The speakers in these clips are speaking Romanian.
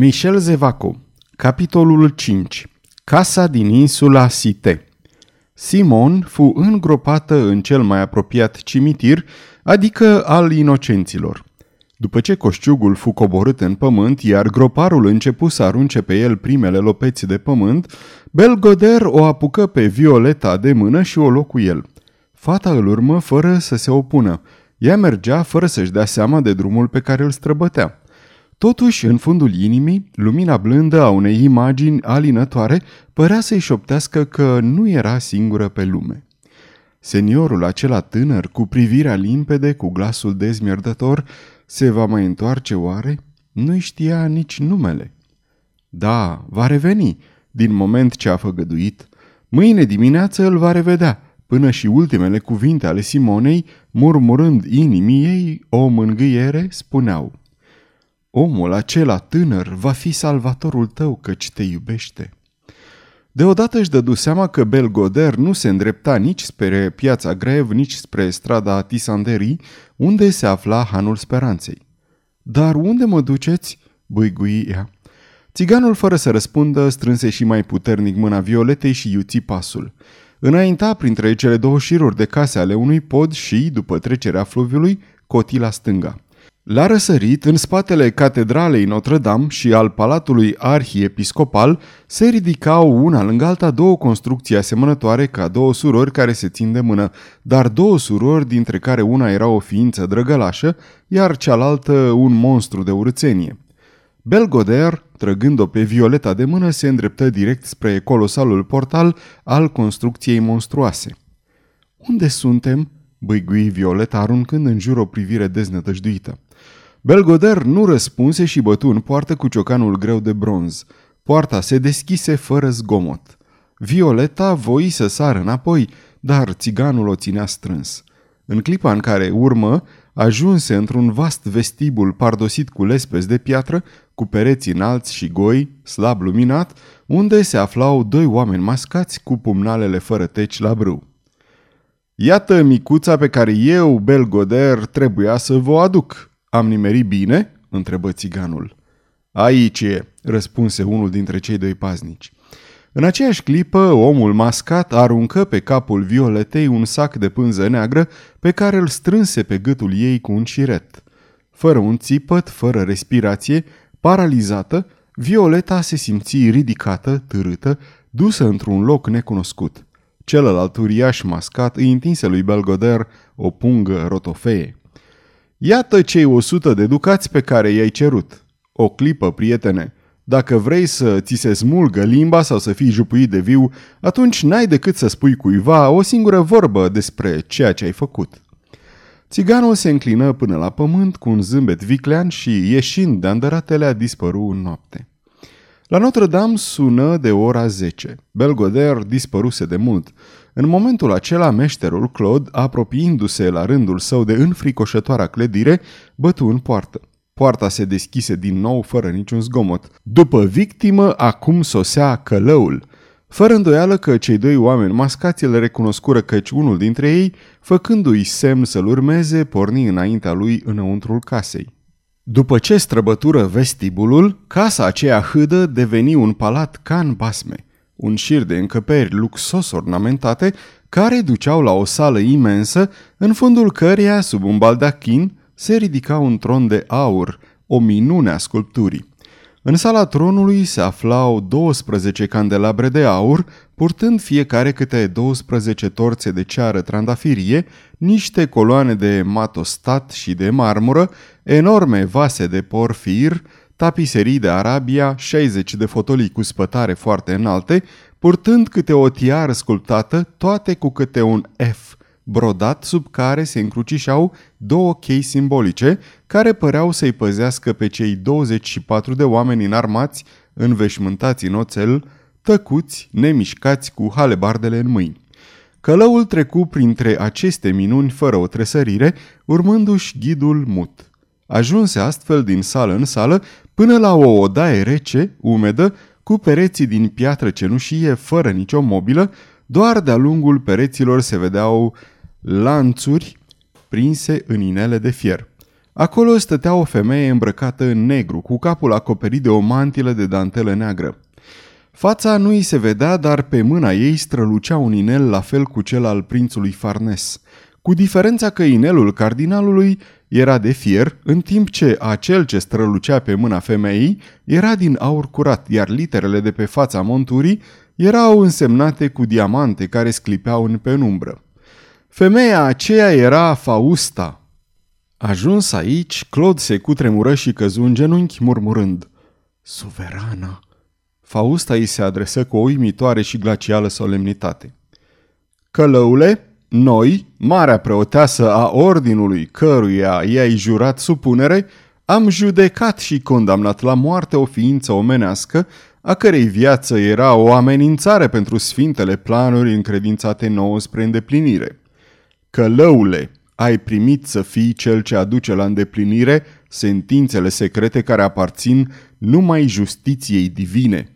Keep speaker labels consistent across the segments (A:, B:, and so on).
A: Michel Zevaco Capitolul 5 Casa din insula Site Simon fu îngropată în cel mai apropiat cimitir, adică al inocenților. După ce coșciugul fu coborât în pământ, iar groparul începu să arunce pe el primele lopeți de pământ, Belgoder o apucă pe Violeta de mână și o locu el. Fata îl urmă fără să se opună. Ea mergea fără să-și dea seama de drumul pe care îl străbătea. Totuși, în fundul inimii, lumina blândă a unei imagini alinătoare părea să-i șoptească că nu era singură pe lume. Seniorul acela tânăr, cu privirea limpede, cu glasul dezmierdător, se va mai întoarce oare? Nu-i știa nici numele. Da, va reveni, din moment ce a făgăduit. Mâine dimineață îl va revedea, până și ultimele cuvinte ale Simonei, murmurând inimii ei o mângâiere, spuneau – Omul acela tânăr va fi salvatorul tău căci te iubește. Deodată își dădu seama că Belgoder nu se îndrepta nici spre piața Grev, nici spre strada Tisanderii, unde se afla Hanul Speranței. Dar unde mă duceți?" băigui ea. Țiganul, fără să răspundă, strânse și mai puternic mâna Violetei și iuți pasul. Înainta printre cele două șiruri de case ale unui pod și, după trecerea fluviului, coti la stânga. La răsărit, în spatele catedralei Notre-Dame și al palatului arhiepiscopal, se ridicau una lângă alta două construcții asemănătoare ca două surori care se țin de mână, dar două surori dintre care una era o ființă drăgălașă, iar cealaltă un monstru de urățenie. Belgoder, trăgând-o pe Violeta de mână, se îndreptă direct spre colosalul portal al construcției monstruoase. Unde suntem?" băigui Violeta aruncând în jur o privire deznătăjduită. Belgoder nu răspunse și bătu în poartă cu ciocanul greu de bronz. Poarta se deschise fără zgomot. Violeta voi să sară înapoi, dar țiganul o ținea strâns. În clipa în care urmă, ajunse într-un vast vestibul pardosit cu lespezi de piatră, cu pereți înalți și goi, slab luminat, unde se aflau doi oameni mascați cu pumnalele fără teci la brâu. Iată micuța pe care eu, Belgoder, trebuia să vă aduc, am nimerit bine?" întrebă țiganul. Aici e, răspunse unul dintre cei doi paznici. În aceeași clipă, omul mascat aruncă pe capul Violetei un sac de pânză neagră pe care îl strânse pe gâtul ei cu un șiret. Fără un țipăt, fără respirație, paralizată, Violeta se simți ridicată, târâtă, dusă într-un loc necunoscut. Celălalt uriaș mascat îi întinse lui Belgoder o pungă rotofeie. Iată cei 100 de ducați pe care i-ai cerut. O clipă, prietene. Dacă vrei să ți se smulgă limba sau să fii jupuit de viu, atunci n-ai decât să spui cuiva o singură vorbă despre ceea ce ai făcut. Țiganul se înclină până la pământ cu un zâmbet viclean și, ieșind de andăratele, a dispăru în noapte. La Notre-Dame sună de ora 10. Belgoder dispăruse de mult. În momentul acela, meșterul Claude, apropiindu-se la rândul său de înfricoșătoarea clădire, bătu în poartă. Poarta se deschise din nou fără niciun zgomot. După victimă, acum sosea călăul. Fără îndoială că cei doi oameni mascați îl recunoscură căci unul dintre ei, făcându-i semn să-l urmeze, porni înaintea lui înăuntrul casei. După ce străbătură vestibulul, casa aceea hâdă deveni un palat ca în basme un șir de încăperi luxos ornamentate care duceau la o sală imensă, în fundul căreia, sub un baldachin, se ridica un tron de aur, o minune a sculpturii. În sala tronului se aflau 12 candelabre de aur, purtând fiecare câte 12 torțe de ceară trandafirie, niște coloane de matostat și de marmură, enorme vase de porfir, tapiserii de Arabia, 60 de fotolii cu spătare foarte înalte, purtând câte o tiară sculptată, toate cu câte un F, brodat sub care se încrucișau două chei simbolice, care păreau să-i păzească pe cei 24 de oameni înarmați, înveșmântați în oțel, tăcuți, nemișcați cu halebardele în mâini. Călăul trecu printre aceste minuni fără o tresărire, urmându-și ghidul mut. Ajunse astfel din sală în sală până la o odaie rece, umedă, cu pereții din piatră cenușie, fără nicio mobilă, doar de-a lungul pereților se vedeau lanțuri prinse în inele de fier. Acolo stătea o femeie îmbrăcată în negru, cu capul acoperit de o mantilă de dantelă neagră. Fața nu îi se vedea, dar pe mâna ei strălucea un inel la fel cu cel al prințului Farnes, cu diferența că inelul cardinalului era de fier, în timp ce acel ce strălucea pe mâna femeii era din aur curat, iar literele de pe fața monturii erau însemnate cu diamante care sclipeau în penumbră. Femeia aceea era Fausta. Ajuns aici, Claude se cutremură și căzu în genunchi murmurând Suverana! Fausta îi se adresă cu o uimitoare și glacială solemnitate. Călăule, noi, marea preoteasă a ordinului căruia i-ai jurat supunere, am judecat și condamnat la moarte o ființă omenească, a cărei viață era o amenințare pentru sfintele planuri încredințate nouă spre îndeplinire. Călăule, ai primit să fii cel ce aduce la îndeplinire sentințele secrete care aparțin numai justiției divine.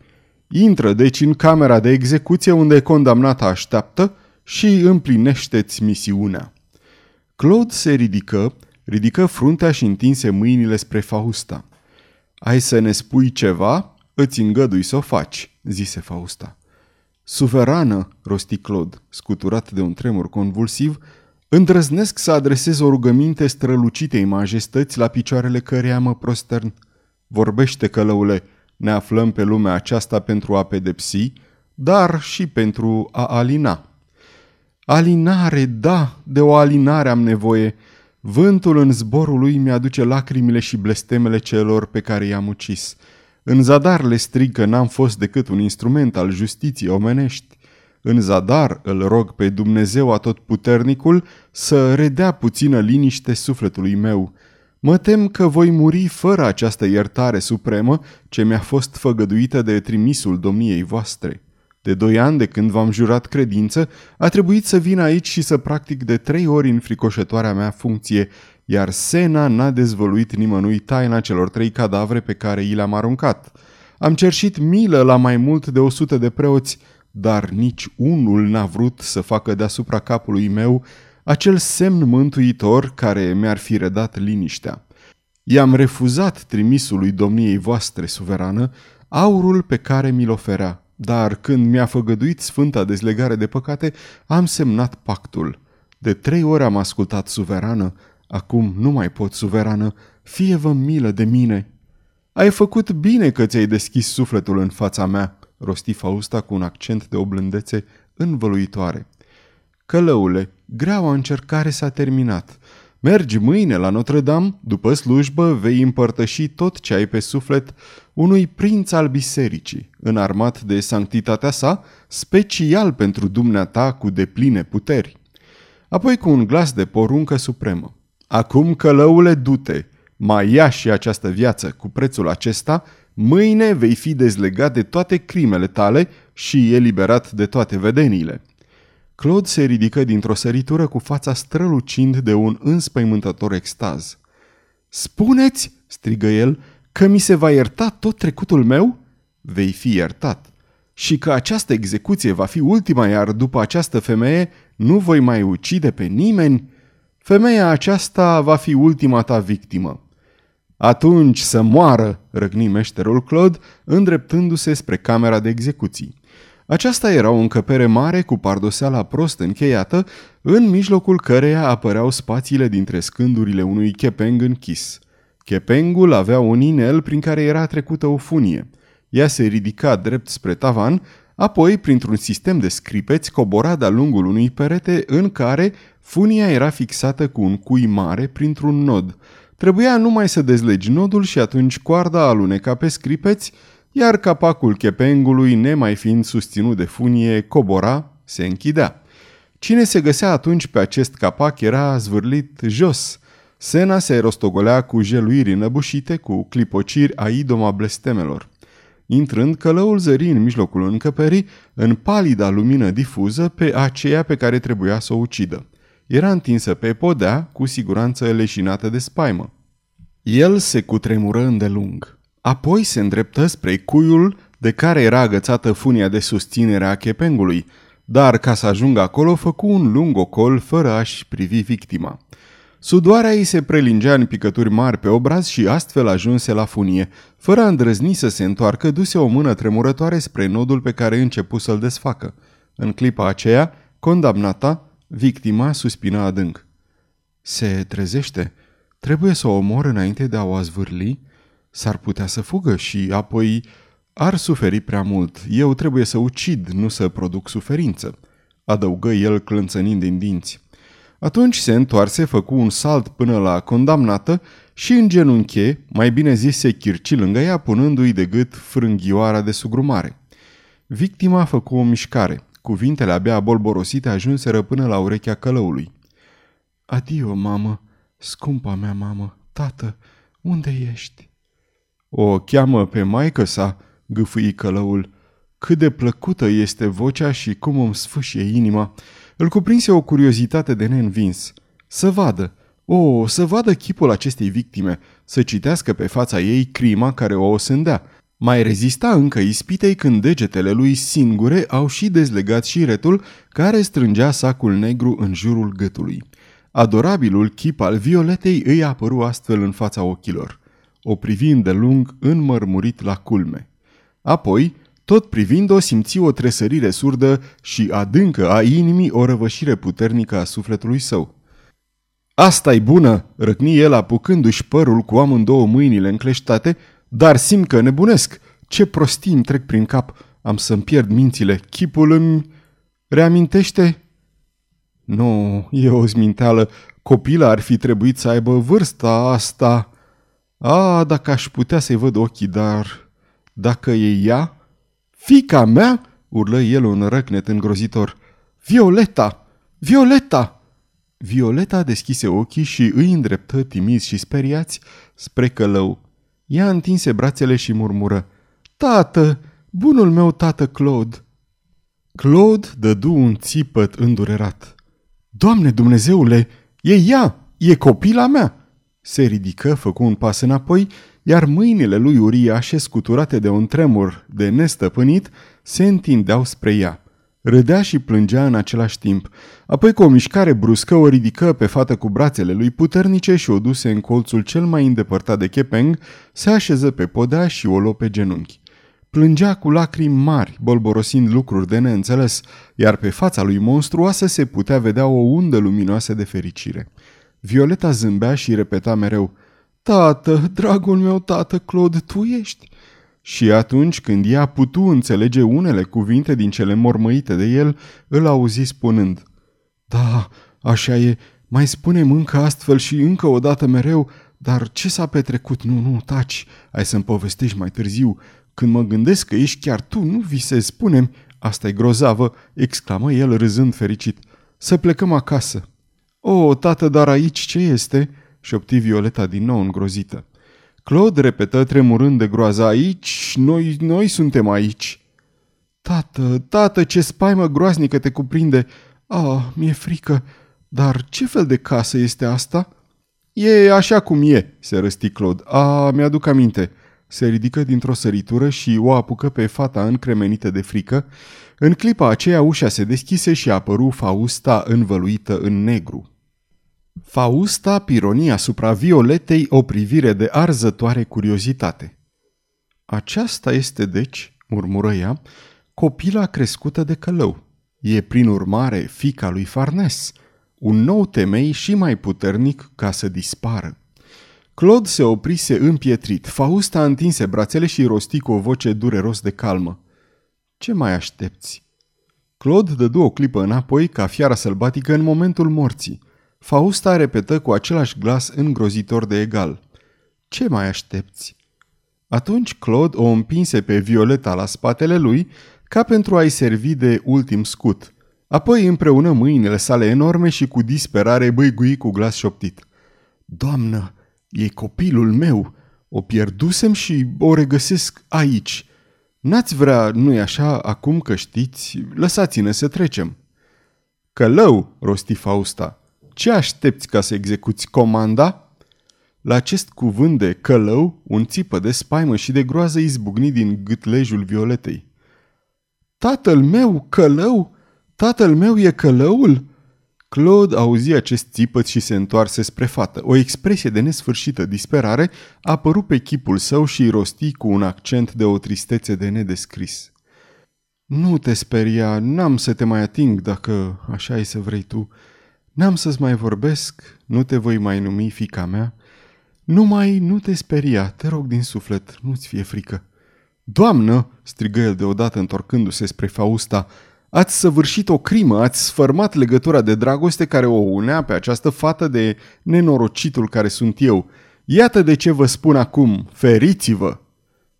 A: Intră deci în camera de execuție unde condamnata așteaptă și împlinește-ți misiunea. Claude se ridică, ridică fruntea și întinse mâinile spre Fausta. Ai să ne spui ceva? Îți îngădui să o faci, zise Fausta. Suverană, rosti Claude, scuturat de un tremur convulsiv, îndrăznesc să adresez o rugăminte strălucitei majestăți la picioarele căreia mă prostern. Vorbește, călăule, ne aflăm pe lumea aceasta pentru a pedepsi, dar și pentru a alina. Alinare, da, de o alinare am nevoie. Vântul în zborul lui mi-aduce lacrimile și blestemele celor pe care i-am ucis. În zadar le strig că n-am fost decât un instrument al justiției omenești. În zadar îl rog pe Dumnezeu atotputernicul să redea puțină liniște sufletului meu. Mă tem că voi muri fără această iertare supremă ce mi-a fost făgăduită de trimisul domniei voastre. De doi ani de când v-am jurat credință, a trebuit să vin aici și să practic de trei ori în fricoșătoarea mea funcție, iar Sena n-a dezvăluit nimănui taina celor trei cadavre pe care i le-am aruncat. Am cerșit milă la mai mult de o sută de preoți, dar nici unul n-a vrut să facă deasupra capului meu acel semn mântuitor care mi-ar fi redat liniștea. I-am refuzat trimisului domniei voastre suverană aurul pe care mi-l oferea. Dar când mi-a făgăduit sfânta dezlegare de păcate, am semnat pactul. De trei ori am ascultat suverană, acum nu mai pot suverană, fie-vă milă de mine. Ai făcut bine că ți-ai deschis sufletul în fața mea, rosti Fausta cu un accent de oblândețe învăluitoare. Călăule, greaua încercare s-a terminat. Mergi mâine la Notre-Dame, după slujbă vei împărtăși tot ce ai pe suflet unui prinț al bisericii, înarmat de sanctitatea sa, special pentru dumneata cu depline puteri. Apoi cu un glas de poruncă supremă. Acum, călăule, du-te, mai ia și această viață cu prețul acesta, mâine vei fi dezlegat de toate crimele tale și eliberat de toate vedeniile. Claude se ridică dintr-o săritură cu fața strălucind de un înspăimântător extaz. Spuneți, strigă el, că mi se va ierta tot trecutul meu? Vei fi iertat. Și că această execuție va fi ultima, iar după această femeie nu voi mai ucide pe nimeni? Femeia aceasta va fi ultima ta victimă. Atunci să moară, răgni meșterul Claude, îndreptându-se spre camera de execuții. Aceasta era o încăpere mare cu pardoseala prost încheiată, în mijlocul căreia apăreau spațiile dintre scândurile unui chepeng închis. Chepengul avea un inel prin care era trecută o funie. Ea se ridica drept spre tavan, apoi, printr-un sistem de scripeți, cobora de-a lungul unui perete în care funia era fixată cu un cui mare printr-un nod. Trebuia numai să dezlegi nodul și atunci coarda aluneca pe scripeți, iar capacul chepengului, nemai fiind susținut de funie, cobora, se închidea. Cine se găsea atunci pe acest capac era zvârlit jos. Sena se rostogolea cu jeluiri înăbușite, cu clipociri a idoma blestemelor. Intrând, călăul zări în mijlocul încăperii, în palida lumină difuză, pe aceea pe care trebuia să o ucidă. Era întinsă pe podea, cu siguranță leșinată de spaimă. El se cutremură îndelung. Apoi se îndreptă spre cuiul de care era agățată funia de susținere a chepengului, dar ca să ajungă acolo făcu un lung ocol fără a-și privi victima. Sudoarea ei se prelingea în picături mari pe obraz și astfel ajunse la funie. Fără a îndrăzni să se întoarcă, duse o mână tremurătoare spre nodul pe care începu să-l desfacă. În clipa aceea, condamnata, victima suspina adânc. Se trezește. Trebuie să o omor înainte de a o azvârli? S-ar putea să fugă și apoi ar suferi prea mult. Eu trebuie să ucid, nu să produc suferință, adăugă el clănțănind din dinți. Atunci se întoarse, făcu un salt până la condamnată și în genunche, mai bine zis se chirci lângă ea, punându-i de gât frânghioara de sugrumare. Victima făcu o mișcare. Cuvintele abia bolborosite ajunseră până la urechea călăului. Adio, mamă, scumpa mea mamă, tată, unde ești? O cheamă pe maică sa, gâfâi călăul. Cât de plăcută este vocea și cum îmi sfâșie inima. Îl cuprinse o curiozitate de neînvins. Să vadă, o, oh, să vadă chipul acestei victime, să citească pe fața ei crima care o osândea. Mai rezista încă ispitei când degetele lui singure au și dezlegat șiretul care strângea sacul negru în jurul gâtului. Adorabilul chip al Violetei îi apăru astfel în fața ochilor. O privind de lung înmărmurit la culme. Apoi, tot privind-o, simți o tresărire surdă și adâncă a inimii o răvășire puternică a sufletului său. asta e bună!" răcni el apucându-și părul cu amândouă mâinile încleștate, dar simt că nebunesc. Ce prostii îmi trec prin cap. Am să-mi pierd mințile. Chipul îmi reamintește... Nu, e o zminteală. Copila ar fi trebuit să aibă vârsta asta. A, dacă aș putea să-i văd ochii, dar... Dacă e ea... Fica mea!" urlă el un răcnet îngrozitor. Violeta! Violeta! Violeta deschise ochii și îi îndreptă timizi și speriați spre călău. Ea întinse brațele și murmură. Tată! Bunul meu tată Claude! Claude dădu un țipăt îndurerat. Doamne Dumnezeule, e ea! E copila mea! Se ridică, făcu un pas înapoi iar mâinile lui uriașe, scuturate de un tremur de nestăpânit, se întindeau spre ea. Râdea și plângea în același timp. Apoi, cu o mișcare bruscă, o ridică pe fată cu brațele lui puternice și o duse în colțul cel mai îndepărtat de Chepeng, se așeză pe podea și o luă pe genunchi. Plângea cu lacrimi mari, bolborosind lucruri de neînțeles, iar pe fața lui monstruoasă se putea vedea o undă luminoasă de fericire. Violeta zâmbea și repeta mereu – Tată, dragul meu tată, Claude, tu ești? Și atunci când ea putu înțelege unele cuvinte din cele mormăite de el, îl auzi spunând, Da, așa e, mai spunem încă astfel și încă o dată mereu, dar ce s-a petrecut? Nu, nu, taci, ai să-mi povestești mai târziu. Când mă gândesc că ești chiar tu, nu visezi, spunem, asta e grozavă, exclamă el râzând fericit. Să plecăm acasă. O, tată, dar aici ce este?" șopti Violeta din nou îngrozită. Claude repetă tremurând de groază, aici, noi, noi suntem aici. Tată, tată, ce spaimă groaznică te cuprinde! Ah, mi-e frică, dar ce fel de casă este asta?" E așa cum e," se răsti Claude. A, mi-aduc aminte." Se ridică dintr-o săritură și o apucă pe fata încremenită de frică. În clipa aceea ușa se deschise și apăru Fausta învăluită în negru. Fausta pironi asupra Violetei o privire de arzătoare curiozitate. Aceasta este, deci, murmură ea, copila crescută de călău. E, prin urmare, fica lui Farnes, un nou temei și mai puternic ca să dispară. Claude se oprise împietrit. Fausta întinse brațele și rosti cu o voce dureros de calmă. Ce mai aștepți? Claude dădu o clipă înapoi ca fiara sălbatică în momentul morții – Fausta repetă cu același glas îngrozitor de egal. Ce mai aștepți? Atunci Claude o împinse pe Violeta la spatele lui ca pentru a-i servi de ultim scut. Apoi împreună mâinile sale enorme și cu disperare băigui cu glas șoptit. Doamnă, e copilul meu. O pierdusem și o regăsesc aici. N-ați vrea, nu-i așa, acum că știți? Lăsați-ne să trecem. Călău, rosti Fausta. Ce aștepți ca să execuți comanda? La acest cuvânt de călău, un țipă de spaimă și de groază izbucni din gâtlejul Violetei. Tatăl meu, călău? Tatăl meu e călăul? Claude auzi acest țipăt și se întoarse spre fată. O expresie de nesfârșită disperare a apărut pe chipul său și îi rosti cu un accent de o tristețe de nedescris. Nu te speria, n-am să te mai ating dacă așa e să vrei tu. N-am să-ți mai vorbesc, nu te voi mai numi fica mea. Numai nu te speria, te rog din suflet, nu-ți fie frică. Doamnă, strigă el deodată întorcându-se spre Fausta, ați săvârșit o crimă, ați sfărmat legătura de dragoste care o unea pe această fată de nenorocitul care sunt eu. Iată de ce vă spun acum, feriți-vă!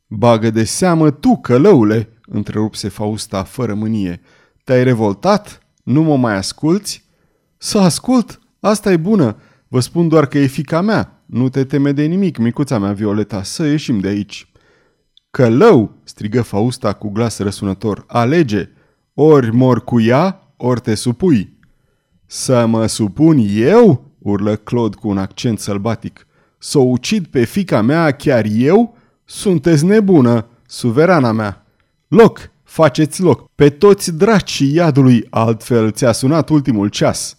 A: Bagă de seamă tu, călăule, întrerupse Fausta fără mânie. Te-ai revoltat? Nu mă mai asculți? Să ascult? Asta e bună. Vă spun doar că e fica mea. Nu te teme de nimic, micuța mea, Violeta. Să ieșim de aici. Călău! strigă Fausta cu glas răsunător. Alege! Ori mor cu ea, ori te supui. Să mă supun eu? urlă Claude cu un accent sălbatic. Să o ucid pe fica mea chiar eu? Sunteți nebună, suverana mea. Loc, faceți loc, pe toți dracii iadului, altfel ți-a sunat ultimul ceas.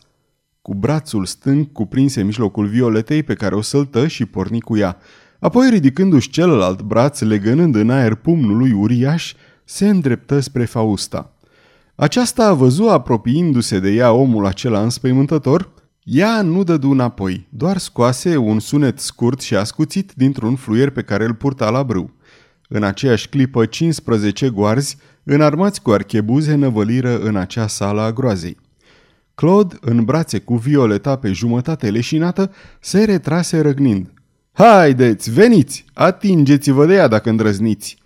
A: Cu brațul stâng cuprinse mijlocul violetei pe care o săltă și porni cu ea. Apoi, ridicându-și celălalt braț, legănând în aer pumnul lui uriaș, se îndreptă spre Fausta. Aceasta a văzut apropiindu-se de ea omul acela înspăimântător, ea nu dădu înapoi, doar scoase un sunet scurt și ascuțit dintr-un fluier pe care îl purta la brâu. În aceeași clipă, 15 goarzi, înarmați cu archebuze, năvăliră în acea sală a groazei. Claude, în brațe cu Violeta pe jumătate leșinată, se retrase răgnind. Haideți, veniți, atingeți-vă de ea dacă îndrăzniți!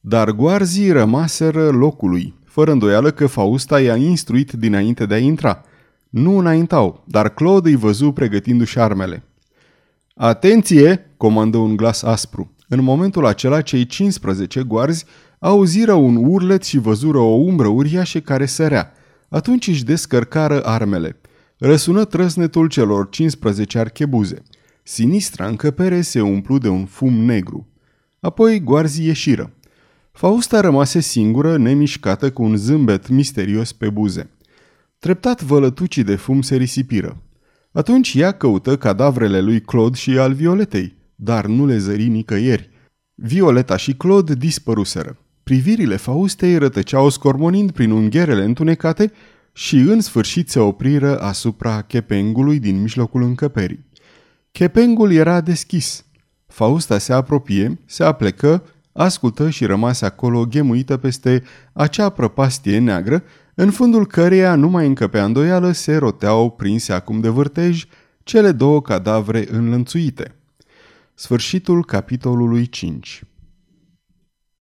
A: Dar goarzii rămaseră locului, fără îndoială că Fausta i-a instruit dinainte de a intra. Nu înaintau, dar Claude îi văzu pregătindu-și armele. Atenție!" comandă un glas aspru. În momentul acela, cei 15 goarzi auziră un urlet și văzură o umbră uriașă care sărea. Atunci își descărcară armele. Răsună trăsnetul celor 15 archebuze. Sinistra încăpere se umplu de un fum negru. Apoi goarzii ieșiră. Fausta rămase singură, nemișcată, cu un zâmbet misterios pe buze. Treptat vălătucii de fum se risipiră. Atunci ea căută cadavrele lui Claude și al Violetei, dar nu le zări nicăieri. Violeta și Claude dispăruseră. Privirile Faustei rătăceau scormonind prin ungherele întunecate și în sfârșit se opriră asupra chepengului din mijlocul încăperii. Chepengul era deschis. Fausta se apropie, se aplecă, ascultă și rămase acolo ghemuită peste acea prăpastie neagră, în fundul căreia nu mai încăpea îndoială se roteau prinse acum de vârtej cele două cadavre înlănțuite. Sfârșitul capitolului 5